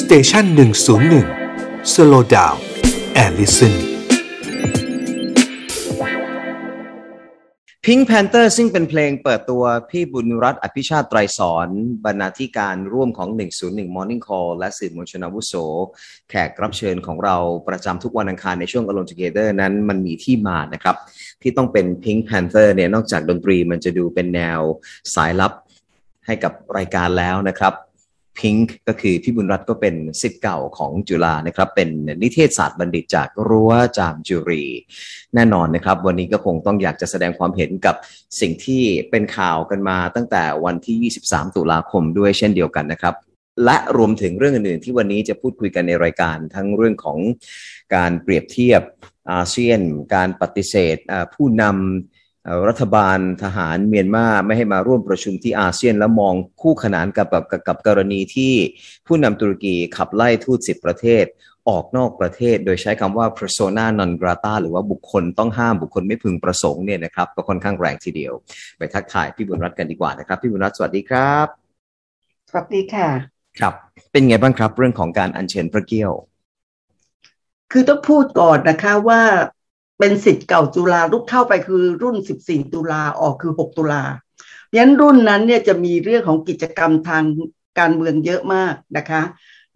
Station หนึ่งศูนย์หนึ่ง slow down and listen Pink Panther ซึ่งเป็นเพลงเปิดตัวพี่บุญรัตน์อภิชาติไตรสอนบรรณาธิการร่วมของ 101 Morning Call และสื่อมวลชนอาวุโส แขกรับเชิญของเราประจำทุกวันอังคารในช่วง Alone Together นั้นมันมีที่มานะครับ ที่ต้องเป็น Pink Panther เนี่ยนอกจากดนตรีมันจะดูเป็นแนวสายลับให้กับรายการแล้วนะครับ พิงค์ก็คือพี่บุญรัตน์ก็เป็นสิทธิ์เก่าของจุฬานะครับเป็นนิเทศศาสตร์บัณฑิตจากรั้วจามจุรี แน่นอนนะครับ วันนี้ก็คงต้องอยากจะแสดงความเห็นกับสิ่งที่เป็นข่าวกันมาตั้งแต่วันที่ 23 ตุลาคมด้วยเช่นเดียวกันนะครับและรวมถึงเรื่องอื่นๆ ที่วันนี้จะพูดคุยกันในรายการทั้งเรื่องของการเปรียบเทียบอาเซียน การปฏิเสธผู้นำ รัฐบาลทหารเมียนมาไม่ให้มาร่วมประชุมที่อาเซียน แล้วมองคู่ขนานกับกับกับกรณีที่ผู้นำตุรกีขับไล่ทูตสิบประเทศออกนอกประเทศ โดยใช้คำว่า persona non grata หรือว่าบุคคลต้องห้ามบุคคลไม่พึงประสงค์เนี่ยนะครับก็ค่อนข้างแรงทีเดียว ไปทักทายพี่บุญรัตน์กันดีกว่านะครับ พี่บุญรัตน์สวัสดีครับ สวัสดีค่ะ ครับ เป็นไงบ้างครับเรื่องของการอัญเชิญพระเกี้ยว คือต้องพูดก่อนนะคะว่า เป็นสิทธิ์เก่าจุฬาลุกเข้าไปคือรุ่น 14 ตุลาออกคือ 6 ตุลาเพราะนั้นรุ่นนั้นเนี่ยจะมีเรื่องของกิจกรรมทางการเมืองเยอะมากนะคะ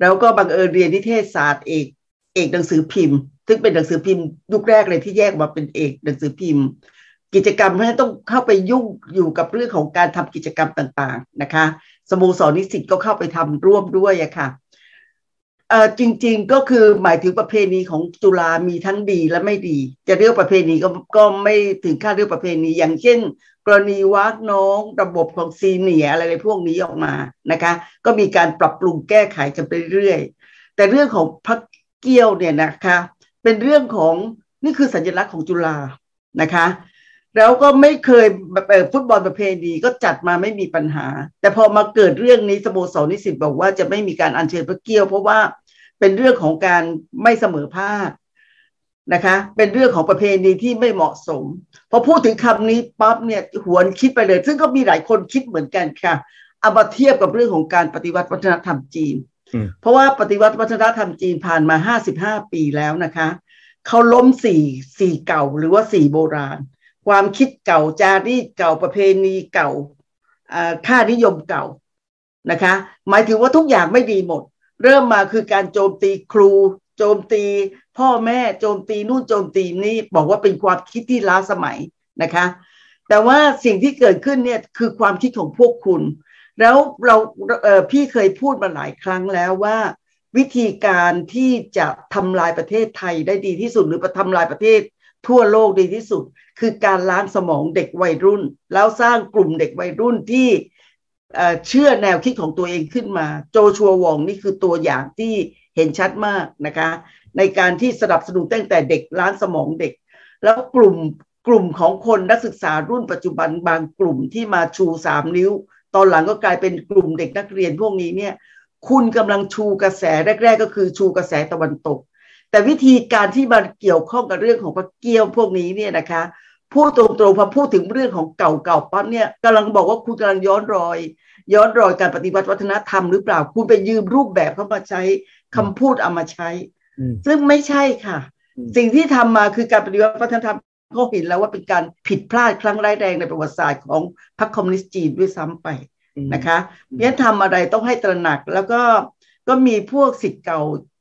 แล้วก็บังเอิญเรียนนิเทศศาสตร์เอกเอกหนังสือพิมพ์ ซึ่งเป็นหนังสือพิมพ์ยุคแรกเลยที่แยกมาเป็นเอกหนังสือพิมพ์ กิจกรรมนั้นต้องเข้าไปยุ่งอยู่กับเรื่องของการทำกิจกรรมต่างๆนะคะ สโมสรนิสิตก็เข้าไปทำร่วมด้วยอะค่ะ เออจริง ๆก็คือหมายถึงประเพณีของจุฬามีทั้งดีและไม่ดี จะเรียกประเพณีก็ก็ไม่ถึงค่าเรียกประเพณี อย่างเช่น กรณีวักน้องระบบของซีเนียอะไรพวกนี้ออกมานะคะ ก็มีการปรับปรุงแก้ไขกันไปเรื่อยแต่เรื่องของพักเกี้ยวเนี่ยนะคะ เป็นเรื่องของนี่คือสัญลักษณ์ของจุฬานะคะ แล้วก็ไม่เคยฟุตบอลประเพณีก็จัดมาไม่มีปัญหา แต่พอมาเกิดเรื่องนี้สโมสรนิสิตบอกว่าจะไม่มีการอัญเชิญพระเกี้ยว เพราะว่าเป็นเรื่องของการไม่เสมอภาคนะคะ เป็นเรื่องของประเพณีที่ไม่เหมาะสม พอพูดถึงคำนี้ปั๊บเนี่ยหวนคิดไปเลย ซึ่งก็มีหลายคนคิดเหมือนกันค่ะเอามาเทียบกับเรื่องของการปฏิวัติวัฒนธรรมจีน เพราะว่าปฏิวัติวัฒนธรรมจีนผ่านมาห้าสิบห้าปีแล้วนะคะเขาล้มสี่สี่เก่าหรือว่าสี่โบราณ ความคิดเก่าจารีตเก่าประเพณีเก่าค่านิยมเก่านะคะ หมายถึงว่าทุกอย่างไม่ดีหมด เริ่มมาคือการโจมตีครู โจมตี พ่อแม่โจมตีนู่นโจมตีนี่บอกว่าเป็นความคิดที่ล้าสมัยนะคะ แต่ว่าสิ่งที่เกิดขึ้นเนี่ยคือความคิดของพวกคุณ แล้วเราเพี่เคยพูดมาหลายครั้งแล้วว่า วิธีการที่จะทำลายประเทศไทยได้ดีที่สุด หรือทำลายประเทศทั่วโลกดีที่สุด คือการล้างสมองเด็กวัยรุ่น แล้วสร้างกลุ่มเด็กวัยรุ่นที่เชื่อแนวคิดของตัวเองขึ้นมา โจชัววองนี่คือตัวอย่างที่เห็นชัดมากนะคะ ในการที่สนับสนุนตั้งแต่เด็กล้านสมองเด็ก แล้วกลุ่มกลุ่มของคนนักศึกษารุ่นปัจจุบันบางกลุ่มที่มาชูสามนิ้ว ตอนหลังก็กลายเป็นกลุ่มเด็กนักเรียนพวกนี้เนี่ยคุณกำลังชูกระแสแรก ๆ ก็คือชูกระแสตะวันตก แต่วิธีการที่มาเกี่ยวข้องกับเรื่องของพระเกี้ยวพวกนี้เนี่ยนะคะ พูดตรงๆพอพูดถึงเรื่องของเก่าๆปั๊บเนี่ยกำลังบอกว่าคุณกำลังย้อนรอย ย้อนรอยการปฏิวัติวัฒนธรรมหรือเปล่า คุณไปยืมรูปแบบเข้ามาใช้คำพูดเอามาใช้ ซึ่งไม่ใช่ค่ะ สิ่งที่ทำมาคือการปฏิวัติวัฒนธรรมเขาเห็นแล้วว่าเป็นการผิดพลาดครั้งร้ายแรงในประวัติศาสตร์ของพรรคคอมมิวนิสต์จีนด้วยซ้ำไปนะคะเพราะฉะนั้นทำอะไรต้องให้ตระหนักแล้วก็ก็มีพวกสิทธิ์เก่า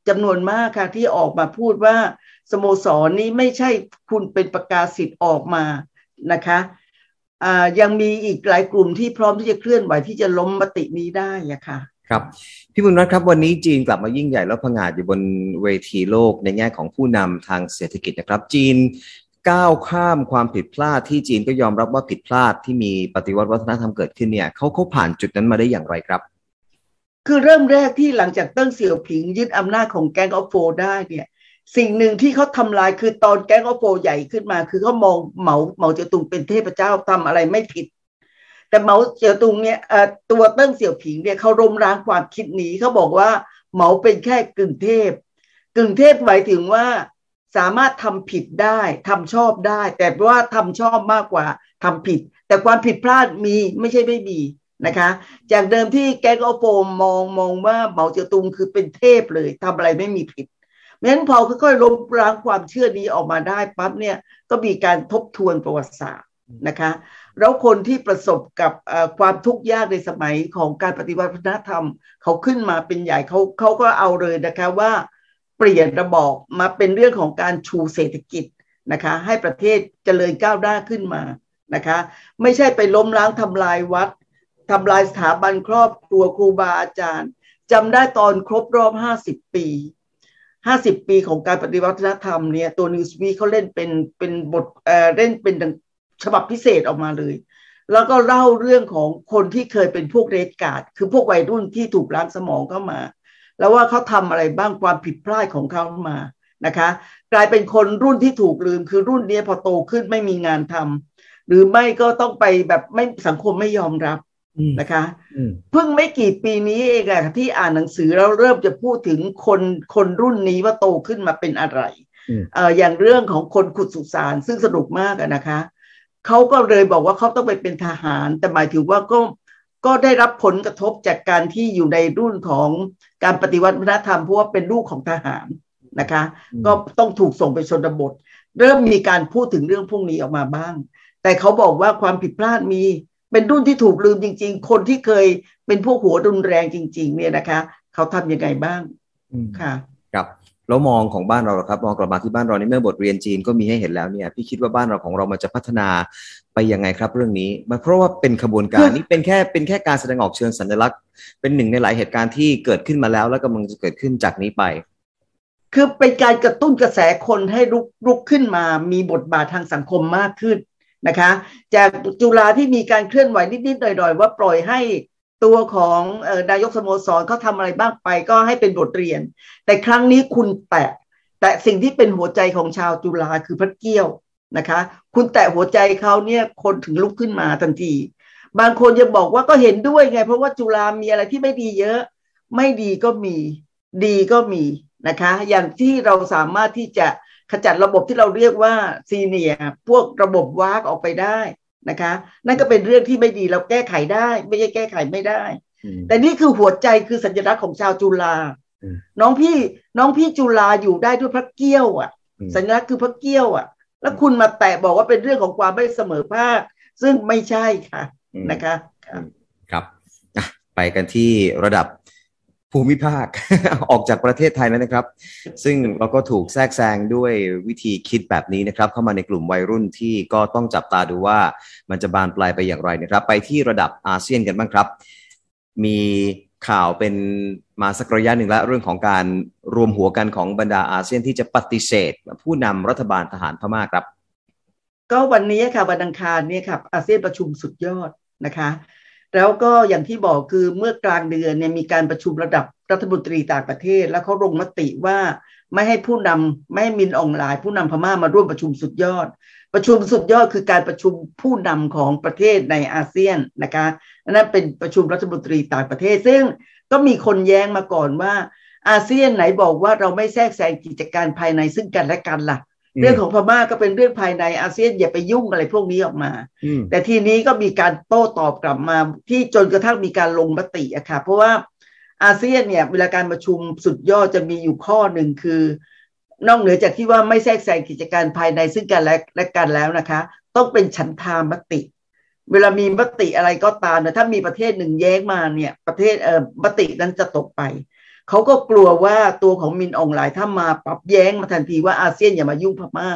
จำนวนมากค่ะที่ออกมาพูดว่าสโมสรนี้ไม่ใช่คุณเป็นประกาศสิทธิ์ออกมานะคะยังมีอีกหลายกลุ่มที่พร้อมที่จะเคลื่อนไหวที่จะล้มมตินี้ได้ะค่ะครับพี่บุญรัตน์ครับวันนี้จีนกลับมายิ่งใหญ่แล้วผงาดอยู่บนเวทีโลกในแง่ของผู้นำทางเศรษฐกิจนะครับ จีนก้าวข้ามความผิดพลาดที่จีนก็ยอมรับว่าผิดพลาดที่มีปฏิวัติวัฒนธรรมเกิดขึ้นเนี่ยเขาเขาผ่านจุดนั้นมาได้อย่างไรครับ คือเริ่มแรกที่หลังจากเติ้งเสี่ยวผิงยึดอำนาจของแก๊งออฟโฟได้เนี่ย สิ่งหนึ่งที่เขาทำลายคือตอนแก๊งออโฟใหญ่ขึ้นมา คือเขามองเหมาเหมาเจ๋อตุงเป็นเทพเจ้าทำอะไรไม่ผิด แต่เหมาเจ๋อตุงเนี่ยตัวเติ้งเสี่ยวผิงเนี่ยเขารมร้างความคิดนี้เขาบอกว่าเหมาเป็นแค่กึ่งเทพ กึ่งเทพหมายถึงว่าสามารถทำผิดได้ทำชอบได้ แต่ว่าทำชอบมากกว่าทำผิด แต่ความผิดพลาดมีไม่ใช่ไม่มี นะคะ จากเดิมที่แก๊งโอโปมมองมองว่าเหมาเจ๋อตุงคือเป็นเทพเลยทำอะไรไม่มีผิดเพราะฉะนั้นพอค่อยๆล้มล้างความเชื่อนี้ออกมาได้ปั๊บเนี่ยก็มีการทบทวนประวัติศาสตร์นะคะ แล้วคนที่ประสบกับความทุกข์ยากในสมัยของการปฏิวัติวัฒนธรรม เขาขึ้นมาเป็นใหญ่เขาเขาก็เอาเลยนะคะว่าเปลี่ยนระบอบมาเป็นเรื่องของการชูเศรษฐกิจนะคะ ให้ประเทศเจริญก้าวหน้าขึ้นมานะคะ ไม่ใช่ไปล้มล้างทำลายวัด ทำลายสถาบันครอบครัวครูบาอาจารย์จำได้ตอนครบรอบ50ปี50ปีของการปฏิวัติธรรมเนี่ยตัวนิวส์วีเขาเล่นเป็นเป็นบทเอ่อเล่นเป็นฉบับพิเศษออกมาเลย แล้วก็เล่าเรื่องของคนที่เคยเป็นพวกเรดการ์ดคือพวกวัยรุ่นที่ถูกล้างสมองเข้ามา แล้วว่าเขาทำอะไรบ้างความผิดพลาดของเขามานะคะ กลายเป็นคนรุ่นที่ถูกลืม คือรุ่นนี้พอโตขึ้นไม่มีงานทำหรือไม่ก็ต้องไปแบบไม่สังคมไม่ยอมรับ นะคะเพิ่งไม่กี่ปีนี้เองอะที่อ่านหนังสือแล้วเริ่มจะพูดถึงคนคนรุ่นนี้ว่าโตขึ้นมาเป็นอะไรเอออย่างเรื่องของคนขุดสุสานซึ่งสนุกมากนะคะเขาก็เลยบอกว่าเขาต้องไปเป็นทหาร แต่หมายถึงว่าก็ก็ได้รับผลกระทบจากการที่อยู่ในรุ่นของการปฏิวัติวัฒนธรรมเพราะว่าเป็นลูกของทหารนะคะ ก็ต้องถูกส่งไปชนบท เริ่มมีการพูดถึงเรื่องพวกนี้ออกมาบ้าง แต่เขาบอกว่าความผิดพลาดมี เป็นรุ่นที่ถูกลืมจริง ๆ คนที่เคยเป็นพวกหัวรุนแรงจริง ๆ เนี่ยนะคะ เขาทำยังไงบ้างค่ะครับแล้วมองของบ้านเราครับมองกลับมาที่บ้านเราในเมื่อบทเรียนจีนก็มีให้เห็นแล้วเนี่ยพี่คิดว่าบ้านเราของเรามันจะพัฒนาไปยังไงครับเรื่องนี้มันเพราะว่าเป็นขบวนการนี้เป็นแค่เป็นแค่การแสดงออกเชิงสัญลักษณ์ เป็นหนึ่งในหลายเหตุการณ์ที่เกิดขึ้นมาแล้ว แล้วกำลังจะเกิดขึ้นจากนี้ไป คือเป็นการกระตุ้นกระแสคนให้ลุกลุกขึ้นมา มีบทบาททางสังคมมากขึ้น นะคะ จากจุฬาที่มีการเคลื่อนไหวนิดๆหน่อยๆ ว่าปล่อยให้ตัวของนายกสโมสรเขาทำอะไรบ้างไปก็ให้เป็นบทเรียน แต่ครั้งนี้คุณแตะ แต่สิ่งที่เป็นหัวใจของชาวจุฬาคือพระเกี้ยวนะคะ คุณแตะหัวใจเขาเนี่ยคนถึงลุกขึ้นมาทันที บางคนยังบอกว่าก็เห็นด้วยไง เพราะว่าจุฬามีอะไรที่ไม่ดีเยอะ ไม่ดีก็มี ดีก็มีนะคะ อย่างที่เราสามารถที่จะ ขจัดระบบที่เราเรียกว่าซีเนียพวกระบบวากออกไปได้นะคะ นั่นก็เป็นเรื่องที่ไม่ดีเราแก้ไขได้ ไม่ใช่แก้ไขไม่ได้ แต่นี่คือหัวใจคือสัญลักษณ์ของชาวจุฬาน้องพี่น้องพี่จุฬาอยู่ได้ด้วยพระเกี้ยวอะ สัญลักษณ์คือพระเกี้ยวอะ แล้วคุณมาแตะบอกว่าเป็นเรื่องของความไม่เสมอภาค ซึ่งไม่ใช่ค่ะนะคะ ครับไปกันที่ระดับ ภูมิภาคออกจากประเทศไทยแล้วนะครับ ซึ่งเราก็ถูกแทรกแซงด้วยวิธีคิดแบบนี้นะครับ เข้ามาในกลุ่มวัยรุ่นที่ก็ต้องจับตาดูว่ามันจะบานปลายไปอย่างไรนะครับ ไปที่ระดับอาเซียนกันบ้างครับ มีข่าวเป็นมาสักระยะหนึ่งแล้วเรื่องของการรวมหัวกันของบรรดาอาเซียนที่จะปฏิเสธ ผู้นำรัฐบาลทหารพม่าครับ ก็วันนี้ค่ะวันอังคารเนี่ยครับอาเซียนประชุมสุดยอดนะคะ แล้วก็อย่างที่บอกคือเมื่อกลางเดือนเนี่ยมีการประชุมระดับรัฐมนตรีต่างประเทศ แล้วเขาลงมติว่าไม่ให้ผู้นำไม่ให้มินออนไลน์ผู้นำพม่ามาร่วมประชุมสุดยอด ประชุมสุดยอดคือการประชุมผู้นำของประเทศในอาเซียนนะคะนั่นเป็นประชุมรัฐมนตรีต่างประเทศ ซึ่งก็มีคนแย้งมาก่อนว่าอาเซียนไหนบอกว่าเราไม่แทรกแซงกิจการภายในซึ่งกันและกันละ่ะ เรื่องของพม่าก็เป็นเรื่องภายในอาเซียนอย่าไปยุ่งอะไรพวกนี้ออกมา แต่ทีนี้ก็มีการโต้ตอบกลับมาที่จนกระทั่งมีการลงมติอะค่ะ เพราะว่าอาเซียนเนี่ยเวลาการประชุมสุดยอดจะมีอยู่ข้อหนึ่งคือ นอกเหนือจากที่ว่าไม่แทรกแซงกิจการภายในซึ่งกันและและกันแล้วนะคะ ต้องเป็นฉันทามติ เวลามีมติอะไรก็ตามนะถ้ามีประเทศหนึ่งแย้งมาเนี่ยประเทศเอ่อมตินั้นจะตกไป เขาก็กลัวว่าตัวของมินอองหลายถ้ามาปรับแย้งมาทันทีว่าอาเซียนอย่ามายุ่งพม่า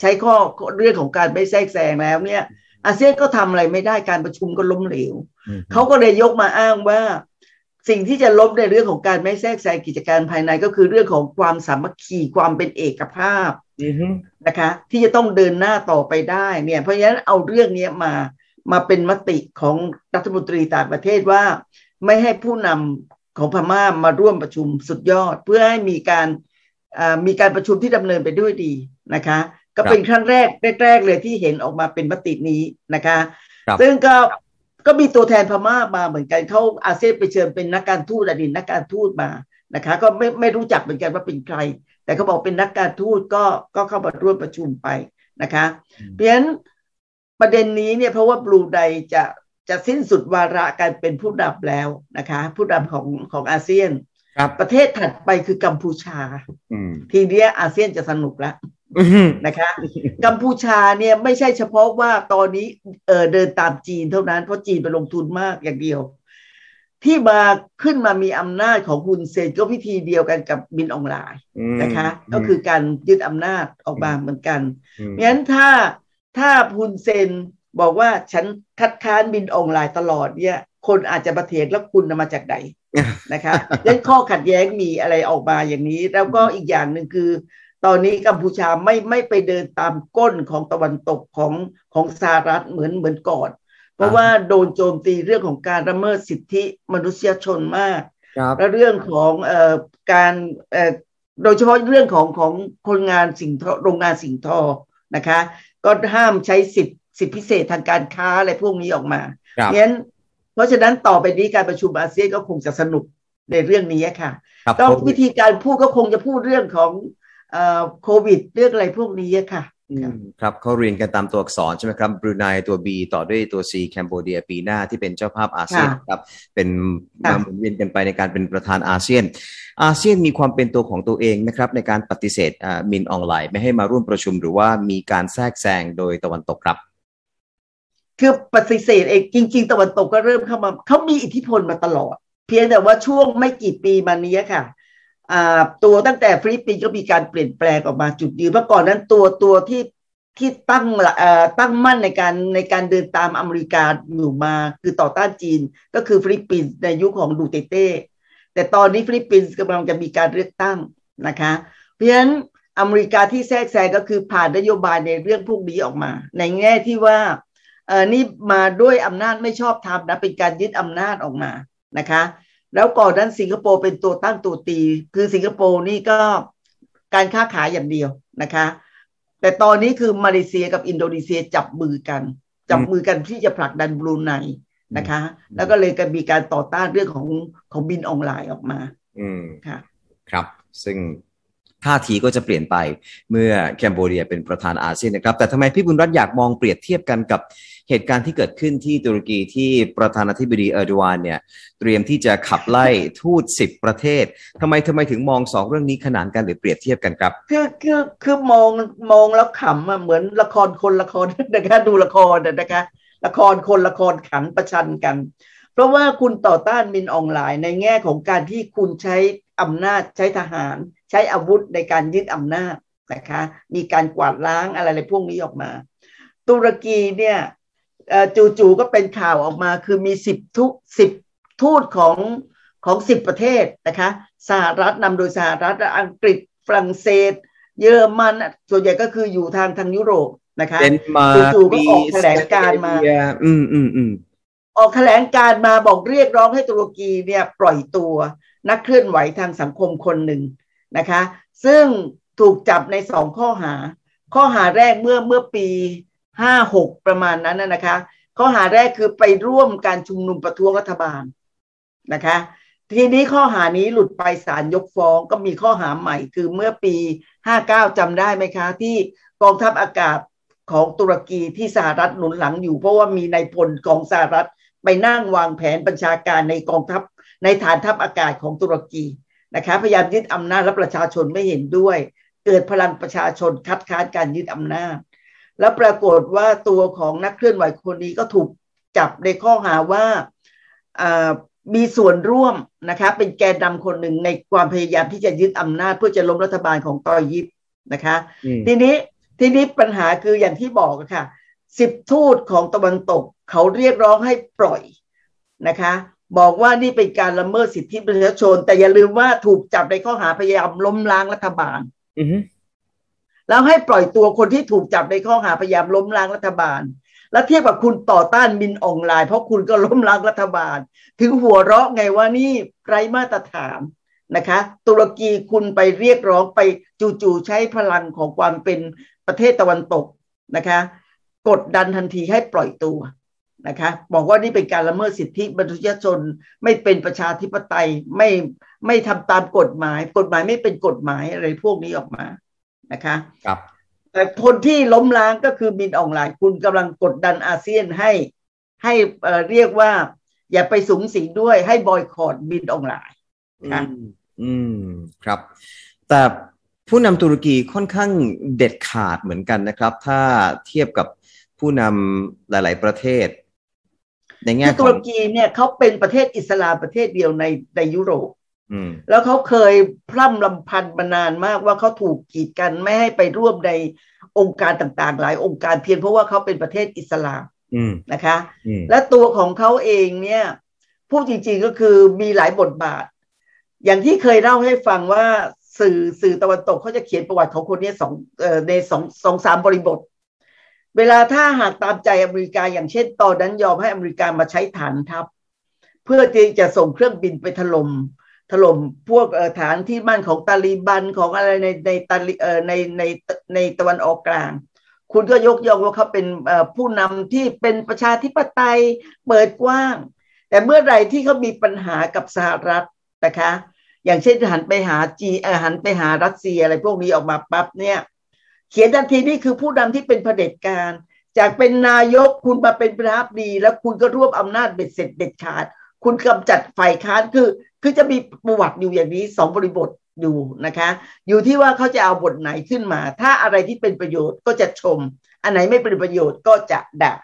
ใช้ข้อเรื่องของการไม่แทรกแซงแล้วเนี่ย อาเซียนก็ทำอะไรไม่ได้การประชุมก็ล้มเหลวเขาก็เลยยกมาอ้างว่า สิ่งที่จะล้มในเรื่องของการไม่แทรกแซงกิจการภายในก็คือเรื่องของความสามัคคีความเป็นเอกภาพนะคะ ที่จะต้องเดินหน้าต่อไปได้เนี่ย เพราะฉะนั้นเอาเรื่องนี้มามาเป็นมติของรัฐมนตรีต่างประเทศว่า ไม่ให้ผู้นำ ของพม่ามาร่วมประชุมสุดยอด เพื่อให้มีการมีการประชุมที่ดำเนินไปด้วยดีนะคะ ก็เป็นครั้งแรกแรกๆเลยที่เห็นออกมาเป็นมตินี้นะคะ ซึ่งก็ก็มีตัวแทนพม่ามาเหมือนกันเขาอาเซียนไปเชิญเป็นนักการทูตอดีตนักการทูตมานะคะ ก็ไม่ไม่รู้จักเหมือนกันว่าเป็นใคร แต่เขาบอกเป็นนักการทูตก็ก็เข้ามาร่วมประชุมไปนะคะ เพราะฉะนั้นประเด็นนี้เนี่ยเพราะว่าบลูไดจะ จะสิ้นสุดวาระการเป็นผู้นำแล้วนะคะ ผู้นำของของอาเซียนครับประเทศถัดไปคือกัมพูชาอืมทีเนี้ยอาเซียนจะสนุกแล้วอืมนะคะกัมพูชาเนี่ยไม่ใช่เฉพาะว่าตอนนี้เออเดินตามจีนเท่านั้น เพราะจีนไปลงทุนมากอย่างเดียว ที่มาขึ้นมามีอำนาจของฮุนเซนก็วิธีเดียวกันกับบินออนไลน์นะคะ ก็คือการยึดอำนาจออกมาเหมือนกันมงั้นถ้าถ้าฮุนเซน บอกว่าฉันคัดค้านบินออนไลน์ตลอดเนี่ย คนอาจจะประเทศแล้วคุณน่ะมาจากไหนนะคะดังนั้นข้อขัดแย้งมีอะไรออกมาอย่างนี้ แล้วก็อีกอย่างหนึ่งคือ ตอนนี้กัมพูชาไม่ไม่ไปเดินตามก้นของตะวันตกของของสหรัฐเหมือนเหมือนก่อน เพราะว่าโดนโจมตีเรื่องของการละเมิดสิทธิมนุษยชนมากครับและเรื่องของเอ่อการเอ่อโดยเฉพาะเรื่องของของคนงานสิ่งทอโรงงานสิ่งทอนะคะ ก็ห้ามใช้สิทธิ สิทธิพิเศษทางการค้าอะไรพวกนี้ออกมาครับงั้นเพราะฉะนั้นต่อไปนี้การประชุมอาเซียนก็คงจะสนุกในเรื่องนี้ค่ะครับก็ผมวิธีการพูดก็คงจะพูดเรื่องของเอ่อโควิดเรื่องอะไรพวกนี้ค่ะอืมครับเขาเรียนกันตามตัวอักษรใช่ไหมครับบรูไนตัว B ต่อด้วยตัว C แคนโบเดียปีหน้าที่เป็นเจ้าภาพอาเซียนค่ะครับเป็นค่ะมาหมุนเวียนกันไปในการเป็นประธานอาเซียน อาเซียนมีความเป็นตัวของตัวเองนะครับในการปฏิเสธอ่ามินออนไลน์ไม่ให้มาร่วมประชุมหรือว่ามีการแทรกแซงโดยตะวันตกครับ คือปฏิเสธเองจริง ๆ ตะวันตกก็เริ่มเข้ามาเขามีอิทธิพลมาตลอด เพียงแต่ว่าช่วงไม่กี่ปีมานี้ค่ะตัวตั้งแต่ฟิลิปปินส์ก็มีการเปลี่ยนแปลงออกมาจุดยืนเพราะก่อนนั้นตัวตัวที่ที่ตั้งตั้งมั่นในการในการเดินตามอเมริกาอยู่มาคือต่อต้านจีน ก็คือฟิลิปปินส์ในยุคของดูเตอร์เต้แต่ตอนนี้ฟิลิปปินส์กำลังจะมีการเลือกตั้งนะคะ เพราะฉะนั้นอเมริกาที่แทรกแซงก็คือผ่านนโยบายในเรื่องพวกนี้ออกมา ในแง่ที่ว่า เออนี่มาด้วยอำนาจไม่ชอบธรรมนะเป็นการยึดอำนาจออกมานะคะ แล้วก่อนนั้นสิงคโปร์เป็นตัวตั้งตัวตี คือสิงคโปร์นี่ก็การค้าขายอย่างเดียวนะคะ แต่ตอนนี้คือมาเลเซียกับอินโดนีเซียจับมือกัน จับมือกันที่จะผลักดันบรูไนนะคะ แล้วก็เลยก็มีการต่อต้านเรื่องของของบินออนไลน์ออกมา อืมค่ะ ครับ ซึ่งท่าทีก็จะเปลี่ยนไปเมื่อแคนโบเดียเป็นประธานอาเซียนนะครับ แต่ทำไมพี่บุญรัตน์อยากมองเปรียบเทียบกันกับ เหตุการณ์ที่เกิดขึ้นที่ตุรกีที่ประธานาธิบดีเออร์โดวานเนี่ยเตรียมที่จะขับไล่ทูตสิบประเทศทำไมทำไมถึงมองสองเรื่องนี้ขนานกันหรือเปรียบเทียบกันครับคือคือคือมองมองแล้วขำอะเหมือนละครคนละครนะคะดูละครนะคะละครคนละครขันประชันกัน เพราะว่าคุณต่อต้านมินออนไลน์ในแง่ของการที่คุณใช้อำนาจใช้ทหาร ใช้อาวุธในการยึดอำนาจนะคะมีการกวาดล้างอะไรๆพวกนี้ออกมา ตุรกีเนี่ย จู่ๆก็เป็นข่าวออกมาคือมีสิบทุกสิบทูตของของสิบประเทศนะคะสหรัฐนำโดยสหรัฐและอังกฤษฝรั่งเศส เยอรมันอะส่วนใหญ่ก็คืออยู่ทางทางยุโรปนะคะเดนมาร์กจู่ๆก็ออกแถลงการณ์มาสแกนดิเนเวียอืมอืมอืมออกแถลงการณ์มาบอกเรียกร้องให้ตุรกีเนี่ยปล่อยตัวนักเคลื่อนไหวทางสังคมคนหนึ่งนะคะ ซึ่งถูกจับในสองข้อหา ข้อหาแรกเมื่อเมื่อปี ห้าหกประมาณนั้นนะคะข้อหาแรกคือไปร่วมการชุมนุมประท้วงรัฐบาลนะคะ ทีนี้ข้อหานี้หลุดไปศาลยกฟ้องก็มีข้อหาใหม่คือเมื่อปี 59จำได้ไหมคะ ที่กองทัพอากาศของตุรกีที่สหรัฐหนุนหลังอยู่ เพราะว่ามีนายพลของสหรัฐไปนั่งวางแผนบัญชาการในกองทัพในฐานทัพอากาศของตุรกีนะคะพยายามยึดอำนาจและประชาชนไม่เห็นด้วย เกิดพลังประชาชนคัดค้านการยึดอำนาจ แล้วปรากฏว่าตัวของนักเคลื่อนไหวคนนี้ก็ถูกจับในข้อหาว่าอ่ามีส่วนร่วมนะคะเป็นแกนนำคนหนึ่งในความพยายามที่จะยึดอำนาจเพื่อจะล้มรัฐบาลของตอยิปนะคะอืมทีนี้ทีนี้ปัญหาคืออย่างที่บอกอะค่ะสิบทูตของตะวันตกเขาเรียกร้องให้ปล่อยนะคะ บอกว่านี่เป็นการละเมิดสิทธิประชาชน แต่อย่าลืมว่าถูกจับในข้อหาพยายามล้มล้างรัฐบาลอืม แล้วให้ปล่อยตัวคนที่ถูกจับในข้อหาพยายามล้มล้างรัฐบาล แล้วเทียบกับคุณต่อต้านมินออนไลน์เพราะคุณก็ล้มล้างรัฐบาล ถึงหัวเราะไงว่านี่ไรมาตรฐานนะคะ ตุรกีคุณไปเรียกร้องไปจู่ๆใช้พลังของความเป็นประเทศตะวันตกนะคะ กดดันทันทีให้ปล่อยตัวนะคะบอกว่านี่เป็นการละเมิดสิทธิมนุษยชนไม่เป็นประชาธิปไตยไม่ไม่ทำตามกฎหมาย กฎหมายไม่เป็นกฎหมายอะไรพวกนี้ออกมา นะคะครับแต่คนที่ล้มล้างก็คือมินออนไลน์คุณกำลังกดดันอาเซียนให้ให้เอ่อเรียกว่า อย่าไปสูงสิงด้วยให้บอยคอรดบินออนไลน์ค่ะอืมอืมครับ แต่ผู้นำตุรกีค่อนข้างเด็ดขาดเหมือนกันนะครับ ถ้าเทียบกับผู้นำหลาย ๆ ประเทศ ในแง่คือขตุอรงกีเนี่ยเขาเป็นประเทศอิสลามประเทศเดียวในในยุโรปอืม แล้วเขาเคยพร่ำลำพันมานานมากว่าเขาถูกกีดกันไม่ให้ไปร่วมในองค์การต่างๆ หลายองค์การเพียงเพราะว่าเขาเป็นประเทศอิสลามอืมนะคะอืมและตัวของเขาเองเนี่ยพูดจริงๆก็คือมีหลายบทบาท อย่างที่เคยเล่าให้ฟังว่าสื่อสื่อตะวันตกเขาจะเขียนประวัติของคนเนี้สองเอ่อในสองสองสามบริบท เวลาถ้าหากตามใจอเมริกาอย่างเช่นตอนนั้นยอมให้อเมริกามาใช้ฐานทัพ เพื่อที่จะส่งเครื่องบินไปถล่ม ถล่มพวกฐานที่มั่นของตาลีบันของอะไรในในตาลีในในในตะวันออกกลาง คุณก็ยกย่องว่าเขาเป็นผู้นำที่เป็นประชาธิปไตยเปิดกว้าง แต่เมื่อไหร่ที่เขามีปัญหากับสหรัฐนะคะ อย่างเช่นหันไปหาจีหันไปหารัสเซียอะไรพวกนี้ออกมาปั๊บเนี่ยเขียนทันทีนี่คือผู้นำที่เป็นเผด็จการ จากเป็นนายกคุณมาเป็นประธานาธิบดี แล้วคุณก็รวบอำนาจเบ็ดเสร็จเด็ดขาด คุณกำจัดฝ่ายค้านคือ คือจะมีประวัติอยู่อย่างนี้สองบริบทอยู่นะคะ อยู่ที่ว่าเขาจะเอาบทไหนขึ้นมา ถ้าอะไรที่เป็นประโยชน์ก็จะชม อันไหนไม่เป็นประโยชน์ก็จะด่า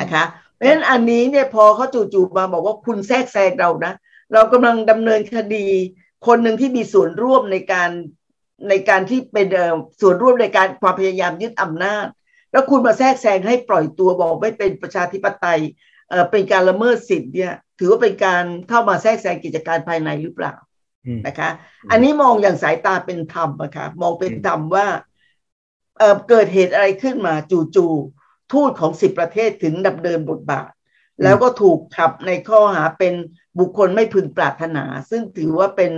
นะคะเพราะฉะนั้นอันนี้เนี่ยพอเขาจู่ๆมาบอกว่าคุณแทรกแซงเรานะเรากำลังดำเนินคดี คนหนึ่งที่มีส่วนร่วมในการในการที่เป็นเอ่อส่วนร่วมในการความพยายามยึดอำนาจ แล้วคุณมาแทรกแซงให้ปล่อยตัวบอกไม่เป็นประชาธิปไตยเอ่อเป็นการละเมิดสิทธิ์เนี่ย ถือว่าเป็นการเข้ามาแทรกแซงกิจการภายในหรือเปล่าอืมนะคะ อันนี้มองอย่างสายตาเป็นธรรมอะค่ะมองเป็นธรรมว่าเอ่อเกิดเหตุอะไรขึ้นมาจู่ๆทูตของสิบประเทศถึงดำเนินบทบาท แล้วก็ถูกขับในข้อหาเป็นบุคคลไม่พึงปรารถนา ซึ่งถือว่าเป็น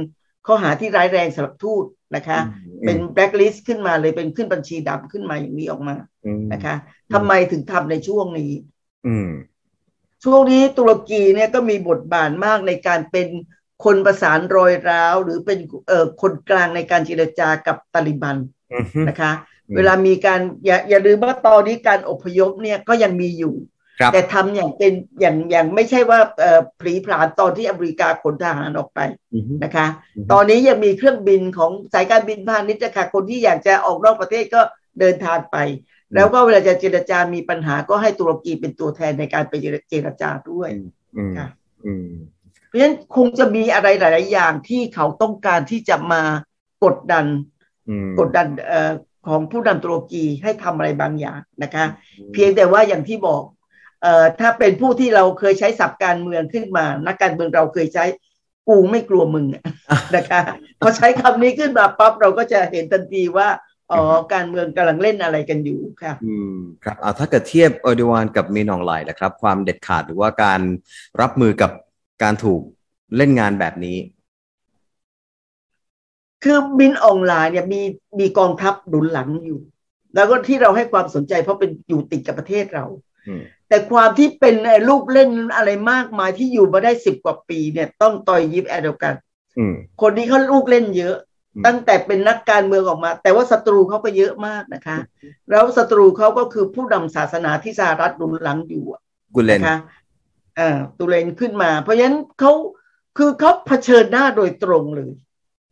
ข้อหาที่ร้ายแรงสำหรับทูตนะคะ เป็นแบล็คลิสต์ขึ้นมาเลยเป็นขึ้นบัญชีดำขึ้นมาอย่างนี้ออกมาอืมนะคะทำไมถึงทำในช่วงนี้ อืม ช่วงนี้ตุรกีเนี่ยก็มีบทบาทมากในการเป็นคนประสานรอยร้าว หรือเป็นเอ่อคนกลางในการเจรจากับตาลิบันอืมนะคะอืมเวลามีการอย่าอย่าลืมว่าตอนนี้การอพยพเนี่ยก็ยังมีอยู่ครับแต่ทำอย่างเป็นอย่างอย่างไม่ใช่ว่าเอ่อผลีผลามตอนที่อเมริกาขนทหารออกไปอืมนะคะอืมตอนนี้ยังมีเครื่องบินของสายการบินพาณิชย์นะคะคนที่อยากจะออกนอกประเทศก็เดินทางไป แล้วก็เวลาจะเจรจามีปัญหาก็ให้ตุรกีเป็นตัวแทนในการไปเจรจาด้วยอืมค่ะอืมเพราะฉะนั้นคงจะมีอะไรหลาย ๆ อย่างที่เขาต้องการที่จะมากดดันอืมกดดันเอ่อของผู้นำตุรกีให้ทำอะไรบางอย่างนะคะ เพียงแต่ว่าอย่างที่บอกเอ่อถ้าเป็นผู้ที่เราเคยใช้ศัพท์การเมืองขึ้นมา นักการเมืองเราเคยใช้กูไม่กลัวมึงนะคะพอใช้คำนี้ขึ้นมาปั๊บเราก็จะเห็นทันทีว่า อ๋อการเมืองกำลังเล่นอะไรกันอยู่ค่ะ อืมครับอ่าถ้าเกิดเทียบเออร์โดวานกับมีนอองไลน์นะครับ ความเด็ดขาดหรือว่าการรับมือกับการถูกเล่นงานแบบนี้ คือบินออนไลน์เนี่ยมีมีกองทัพหนุนหลังอยู่ แล้วก็ที่เราให้ความสนใจเพราะเป็นอยู่ติดกับประเทศเราอืมแต่ความที่เป็นไอ้ลูกเล่นอะไรมากมายที่อยู่มาได้สิบกว่าปีเนี่ย ต้องต่อยยิบแอดกันอืมคนนี้เขาลูกเล่นเยอะอืม ตั้งแต่เป็นนักการเมืองออกมา แต่ว่าศัตรูเขาก็เยอะมากนะคะ แล้วศัตรูเขาก็คือผู้นำศาสนาที่สหรัฐหนุนหลังอยู่อะกุเลนนะคะเอ่อตุเลนขึ้นมา เพราะฉะนั้นเขาคือเขาเผชิญหน้าโดยตรงเลย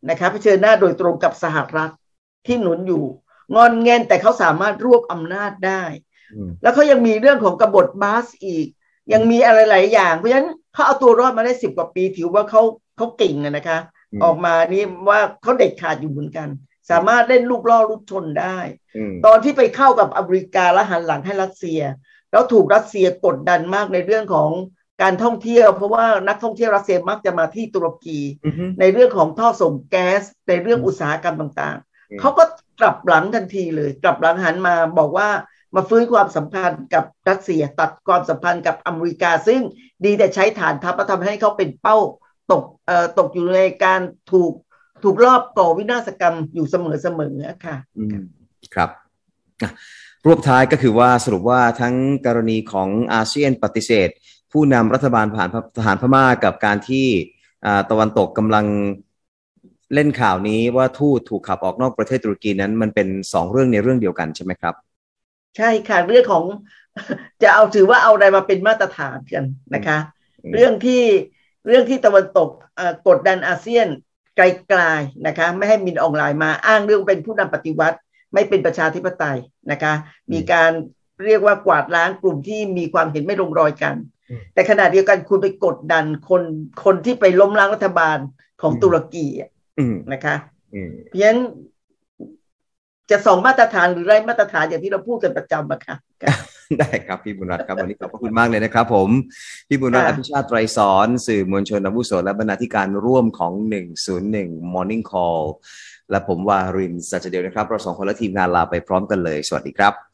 นะคะเผชิญหน้าโดยตรงกับสหรัฐที่หนุนอยู่ งอนแงนแต่เขาสามารถรวบอำนาจได้อืมแล้วเขายังมีเรื่องของกบฏบาสอีก ยังมีอะไรหลายอย่าง เพราะฉะนั้นเขาเอาตัวรอดมาได้สิบกว่าปีถือว่าเขาเขาเก่งอะนะคะ อืมออกมานี่ว่าเขาเด็ดขาดอยู่เหมือนกัน สามารถเล่นลูกล่อลูกชนได้อืมตอนที่ไปเข้ากับอเมริกาแล้วหันหลังให้รัสเซีย แล้วถูกรัสเซียกดดันมากในเรื่องของการท่องเที่ยว เพราะว่านักท่องเที่ยวรัสเซียมักจะมาที่ตุรกีอืมในเรื่องของท่อส่งแก๊ส ในเรื่องอุตสาหกรรมต่างอืมๆเขาก็กลับหลังทันทีเลย กลับหลังหันมาบอกว่ามาฟื้นความสัมพันธ์กับรัสเซียตัดความสัมพันธ์กับอเมริกา ซึ่งดีแต่ใช้ฐานทัพแล้วทำให้เขาเป็นเป้า ตกเอ่อตกอยู่ในการถูกถูกรอบก่อวินาศกรรมอยู่เสมอๆค่ะอืมครับอะรวบท้ายก็คือว่าสรุปว่าทั้งกรณีของอาเซียนปฏิเสธ ผู้นำรัฐบาลผ่านทหารพม่ากับการที่อ่าตะวันตกกำลังเล่นข่าวนี้ว่าทูตถูกขับออกนอกประเทศตุรกีนั้นมันเป็นสองเรื่องในเรื่องเดียวกันใช่ไหมครับ ใช่ค่ะเรื่องของจะเอาถือว่าเอาอะไรมาเป็นมาตรฐานกันนะคะอืมเรื่องที่ เรื่องที่ตะวันตกเอ่อกดดันอาเซียนไกลๆนะคะ ไม่ให้มินออนไลน์มาอ้างเรื่องเป็นผู้นำปฏิวัติ ไม่เป็นประชาธิปไตยนะคะ มีการเรียกว่ากวาดล้างกลุ่มที่มีความเห็นไม่ลงรอยกันอืมแต่ขณะเดียวกันคุณไปกดดันคนคนที่ไปล้มล้างรัฐบาลของอืมตุรกีอะอืมนะคะอืมเพราะฉะนั้น จะสองมาตรฐานหรือไรมาตรฐานอย่างที่เราพูดกันประจำอะค่ะ ได้ครับพี่บุญรัตน์ครับวันนี้ขอบพระคุณมากเลยนะครับ ผมพี่บุญรัตน์อค่ะภิชาติไตรสอนสื่อมวลชนอาวุโสและบรรณาธิการร่วมของ 101 Morning Call และผมวารินทร์สัจเดียวนะครับ เราสองคนและทีมงานลาไปพร้อมกันเลย สวัสดีครับ